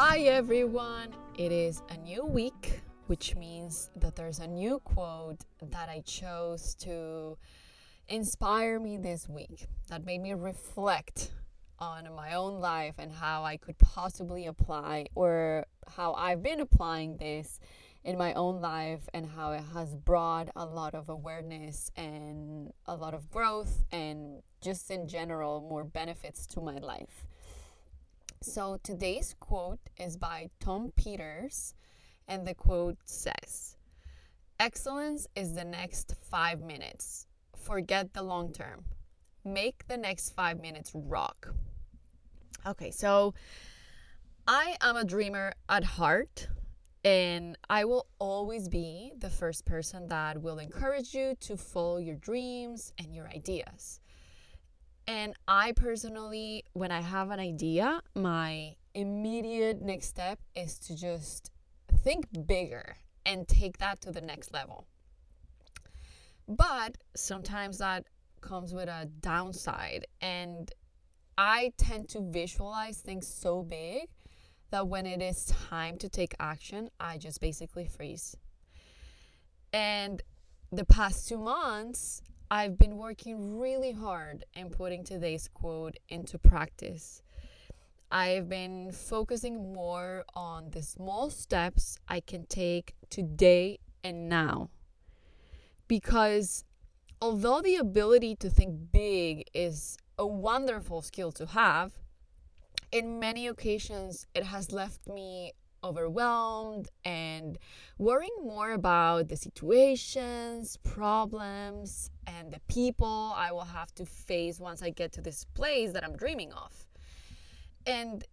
Hi everyone! It is a new week, which means that there's a new quote that I chose to inspire me this week that made me reflect on my own life and how I could possibly apply or how I've been applying this in my own life and how it has brought a lot of awareness and a lot of growth and just in general more benefits to my life. So today's quote is by Tom Peters, and the quote says Excellence is the next five minutes. Forget the long term. Make the next five minutes rock. Okay, so I am a dreamer at heart, and I will always be the first person that will encourage you to follow your dreams and your ideas. And I personally, when I have an idea, my immediate next step is to just think bigger and take that to the next level. But sometimes that comes with a downside. And I tend to visualize things so big that when it is time to take action, I just basically freeze. And the past two months, I've been working really hard in putting today's quote into practice. I've been focusing more on the small steps I can take today and now. Because although the ability to think big is a wonderful skill to have, in many occasions it has left me overwhelmed and worrying more about the situations, problems, and the people I will have to face once I get to this place that I'm dreaming of. And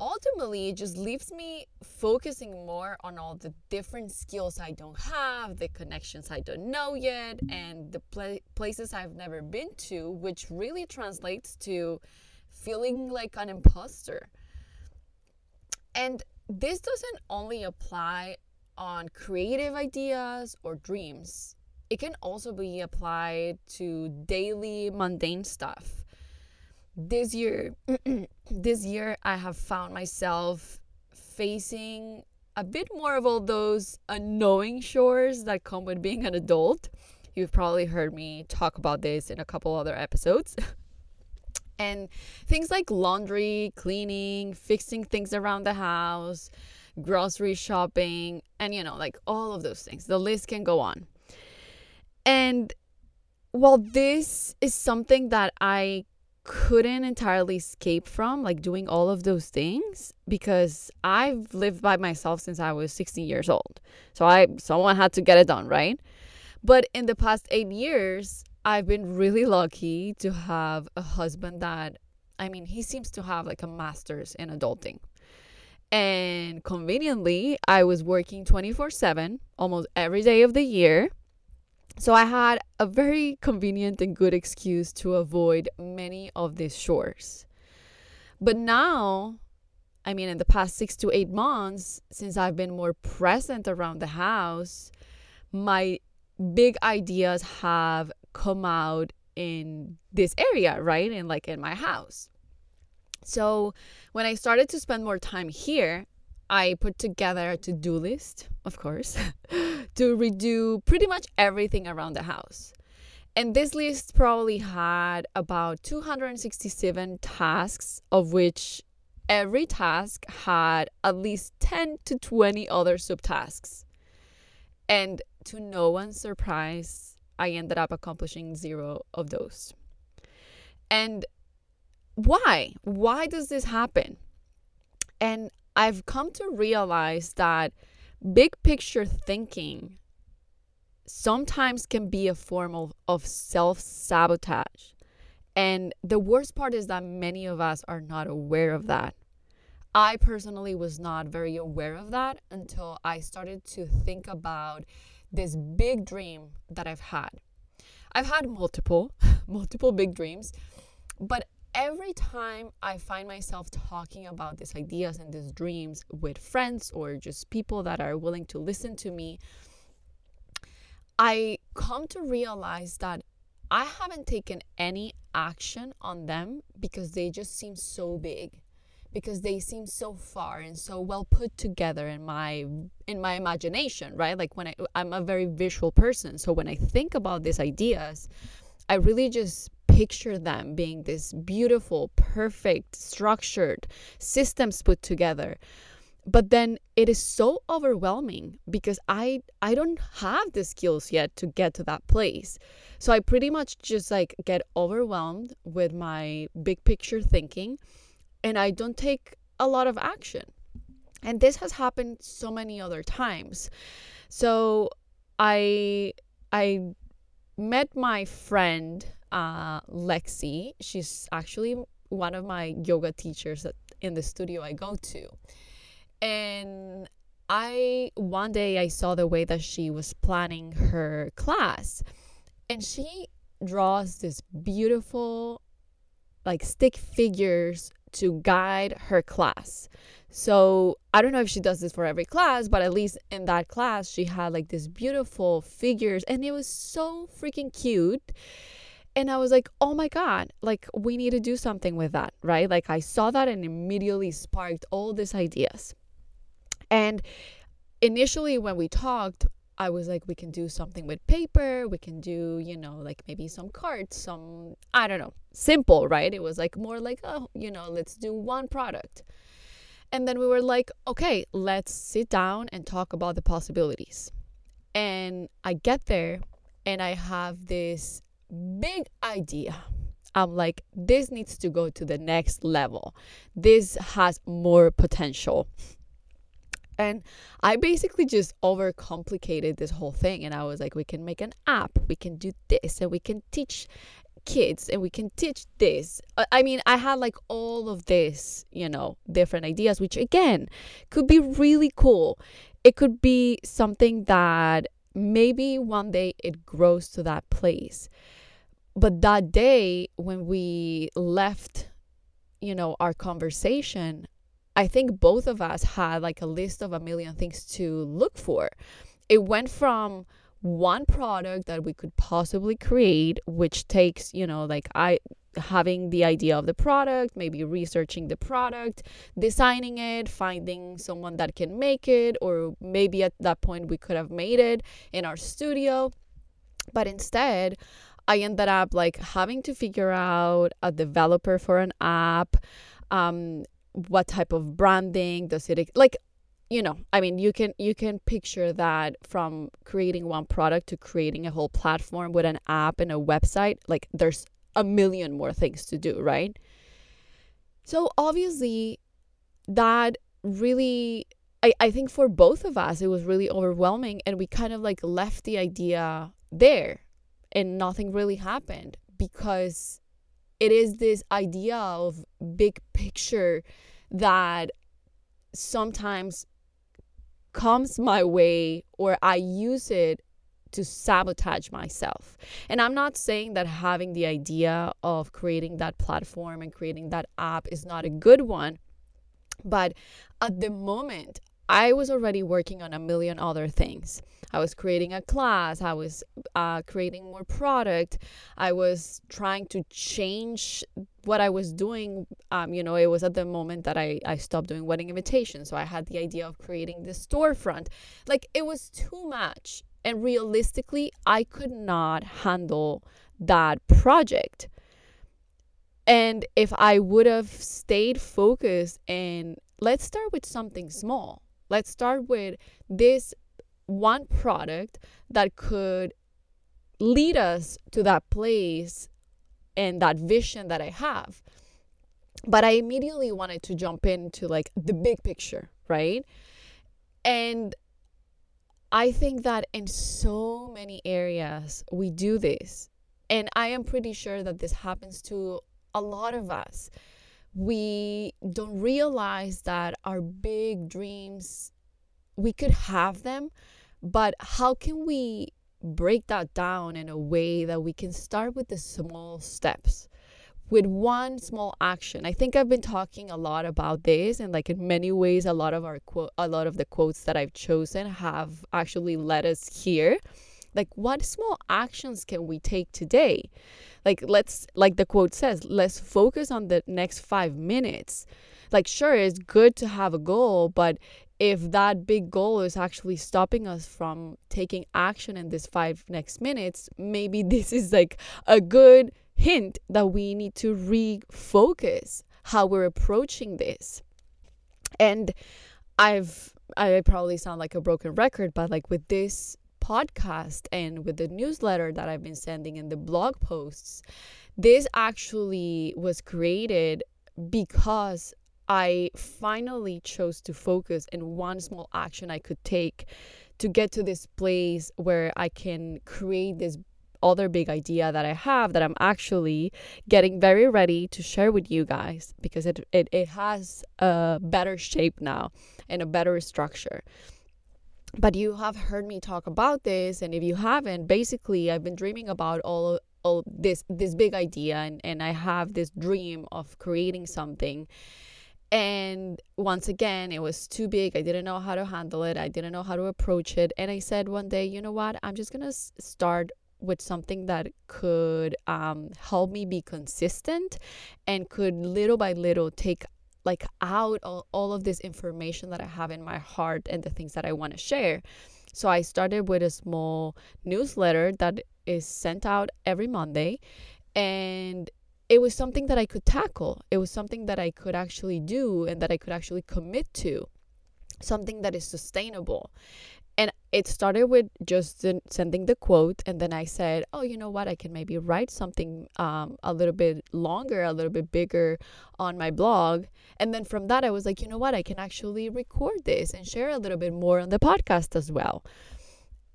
ultimately, it just leaves me focusing more on all the different skills I don't have, the connections I don't know yet, and the pla- places I've never been to, which really translates to feeling like an imposter. And this doesn't only apply on creative ideas or dreams. It can also be applied to daily mundane stuff. This year this year I have found myself facing a bit more of all those annoying chores that come with being an adult. You've probably heard me talk about this in a couple other episodes. And things like laundry, cleaning, fixing things around the house, grocery shopping, and you know, like all of those things. The list can go on. And while this is something that I couldn't entirely escape from, like doing all of those things, because I've lived by myself since I was 16 years old. So I someone had to get it done, right? But in the past eight years, I've been really lucky to have a husband that, I mean, he seems to have like a master's in adulting. And conveniently, I was working 24 7 almost every day of the year. So I had a very convenient and good excuse to avoid many of these chores. But now, I mean, in the past six to eight months, since I've been more present around the house, my big ideas have come out in this area, right? And like in my house. So when I started to spend more time here, I put together a to do list, of course, to redo pretty much everything around the house. And this list probably had about 267 tasks, of which every task had at least 10 to 20 other subtasks. And to no one's surprise, I ended up accomplishing zero of those. And why? Why does this happen? And I've come to realize that big picture thinking sometimes can be a form of, of self sabotage. And the worst part is that many of us are not aware of that. I personally was not very aware of that until I started to think about this big dream that I've had. I've had multiple, multiple big dreams, but every time I find myself talking about these ideas and these dreams with friends or just people that are willing to listen to me, I come to realize that I haven't taken any action on them because they just seem so big because they seem so far and so well put together in my in my imagination right? Like when I, i'm a very visual person so when i think about these ideas i really just picture them being this beautiful perfect structured systems put together. But then it is so overwhelming because i i don't have the skills yet to get to that place. So i pretty much just like get overwhelmed with my big picture thinking and i don't take a lot of action. And this has happened so many other times. So i i met my friend uh, lexi. She's actually one of my yoga teachers in the studio i go to. And I one day I saw the way that she was planning her class. And she draws this beautiful like stick figures to guide her class. So I don't know if she does this for every class, but at least in that class, she had like these beautiful figures and it was so freaking cute. And I was like, oh my God, like we need to do something with that, right? Like I saw that and immediately sparked all these ideas. And initially, when we talked, I was like, we can do something with paper. We can do, you know, like maybe some cards, some, I don't know, simple, right? It was like more like, oh, you know, let's do one product. And then we were like, okay, let's sit down and talk about the possibilities. And I get there and I have this big idea. I'm like, this needs to go to the next level. This has more potential. And I basically just overcomplicated this whole thing. And I was like, we can make an app, we can do this, and we can teach kids, and we can teach this. Uh, I mean, I had like all of this, you know, different ideas, which again could be really cool. It could be something that maybe one day it grows to that place. But that day when we left, you know, our conversation, I think both of us had like a list of a million things to look for. It went from one product that we could possibly create, which takes, you know, like I having the idea of the product, maybe researching the product, designing it, finding someone that can make it, or maybe at that point we could have made it in our studio. But instead, I ended up like having to figure out a developer for an app, um, what type of branding does it like you know i mean you can you can picture that from creating one product to creating a whole platform with an app and a website like there's a million more things to do right? So obviously that really I, I think for both of us it was really overwhelming and we kind of like left the idea there and nothing really happened because it is this idea of big picture that sometimes comes my way or I use it to sabotage myself. And I'm not saying that having the idea of creating that platform and creating that app is not a good one. But at the moment, I was already working on a million other things. I was creating a class, I was uh, creating more product, I was trying to change what I was doing. Um, you know, it was at the moment that I, I stopped doing wedding invitations. So I had the idea of creating the storefront. Like it was too much. And realistically, I could not handle that project. And if I would have stayed focused and let's start with something small Let's start with this one product that could lead us to that place and that vision that I have. But I immediately wanted to jump into like the big picture, right? And I think that in so many areas we do this. And I am pretty sure that this happens to a lot of us we don't realize that our big dreams we could have them but how can we break that down in a way that we can start with the small steps with one small action? I think i've been talking a lot about this and like in many ways a lot of our quote a lot of the quotes that i've chosen have actually led us here like what small actions can we take today? Like let's like the quote says let's focus on the next five minutes. Like sure it's good to have a goal but if that big goal is actually stopping us from taking action in this five next minutes maybe this is like a good hint that we need to refocus how we're approaching this. And i've i probably sound like a broken record but like with this podcast and with the newsletter that i've been sending and the blog posts this actually was created because I finally chose to focus in one small action I could take to get to this place where I can create this other big idea that I have that I'm actually getting very ready to share with you guys because it, it, it has a better shape now and a better structure. But you have heard me talk about this, and if you haven't, basically, I've been dreaming about all, all this this big idea, and, and I have this dream of creating something and once again, it was too big. I didn't know how to handle it. I didn't know how to approach it. And I said one day, you know what? I'm just to start with something that could um, help me be consistent and could little by little take like out all, all of this information that I have in my heart and the things that I want to share. So I started with a small newsletter that is sent out every Monday and it was something that I could tackle. It was something that I could actually do and that I could actually commit to, something that is sustainable. It started with just sending the quote, and then I said, "Oh, you know what? I can maybe write something um, a little bit longer, a little bit bigger on my blog." And then from that, I was like, "You know what? I can actually record this and share a little bit more on the podcast as well."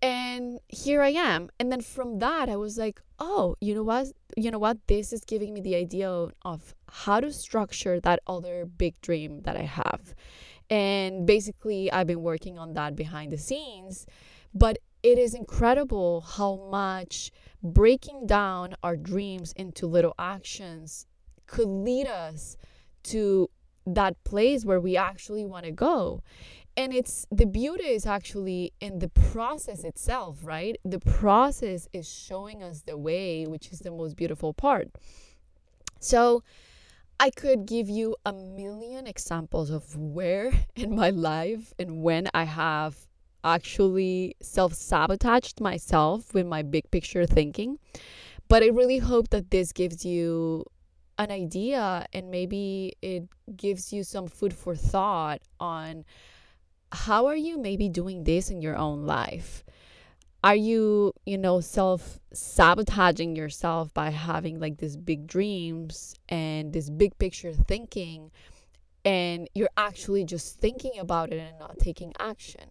and here i am and then from that i was like oh you know what you know what this is giving me the idea of how to structure that other big dream that i have and basically i've been working on that behind the scenes. But it is incredible how much breaking down our dreams into little actions could lead us to that place where we actually want to go. And it's the beauty is actually in the process itself right? The process is showing us the way which is the most beautiful part. So i could give you a million examples of where in my life and when i have actually self-sabotaged myself with my big picture thinking but i really hope that this gives you an idea and maybe it gives you some food for thought on how are you maybe doing this in your own life? Are you, you know, self sabotaging yourself by having like these big dreams and this big picture thinking, and you're actually just thinking about it and not taking action?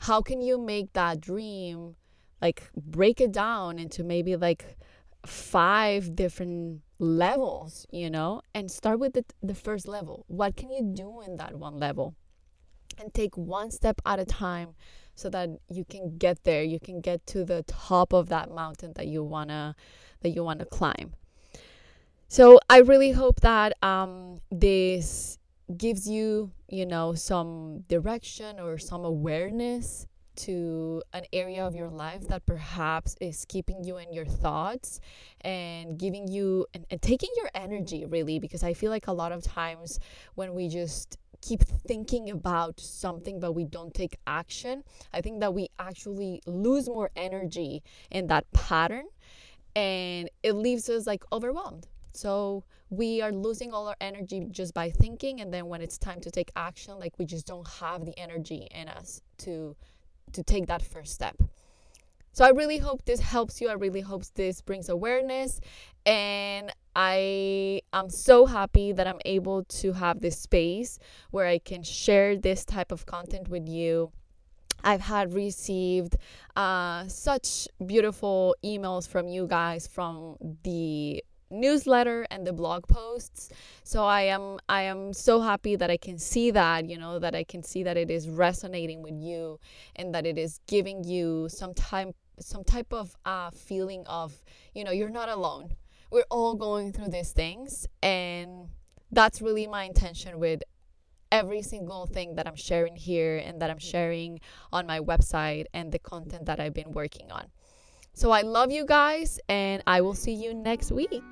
How can you make that dream like break it down into maybe like five different levels, you know, and start with the, the first level? What can you do in that one level? and take one step at a time so that you can get there. You can get to the top of that mountain that you want to that you want to climb. So i really hope that um, this gives you you know some direction or some awareness to an area of your life that perhaps is keeping you in your thoughts and giving you and, and taking your energy really because i feel like a lot of times when we just keep thinking about something but we don't take action, I think that we actually lose more energy in that pattern and it leaves us like overwhelmed. So we are losing all our energy just by thinking and then when it's time to take action like we just don't have the energy in us to to take that first step. So I really hope this helps you. I really hope this brings awareness. And I am so happy that I'm able to have this space where I can share this type of content with you. I've had received uh, such beautiful emails from you guys from the newsletter and the blog posts. So i am i am so happy that i can see that you know that i can see that it is resonating with you and that it is giving you some time some type of uh, feeling of you know you're not alone. We're all going through these things and that's really my intention with every single thing that i'm sharing here and that i'm sharing on my website and the content that i've been working on so I love you guys, and I will see you next week.